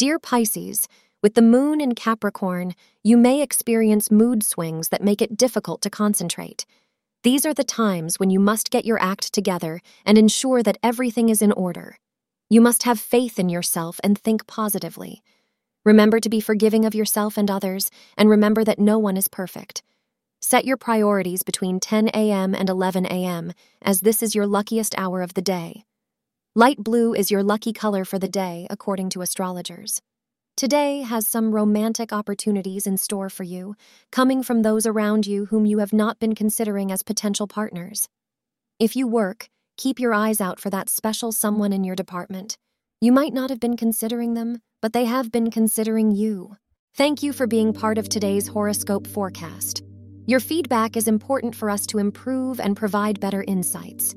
Dear Pisces, with the moon in Capricorn, you may experience mood swings that make it difficult to concentrate. These are the times when you must get your act together and ensure that everything is in order. You must have faith in yourself and think positively. Remember to be forgiving of yourself and others, and remember that no one is perfect. Set your priorities between 10 a.m. and 11 a.m., as this is your luckiest hour of the day. Light blue is your lucky color for the day, according to astrologers. Today has some romantic opportunities in store for you, coming from those around you whom you have not been considering as potential partners. If you work, keep your eyes out for that special someone in your department. You might not have been considering them, but they have been considering you. Thank you for being part of today's horoscope forecast. Your feedback is important for us to improve and provide better insights.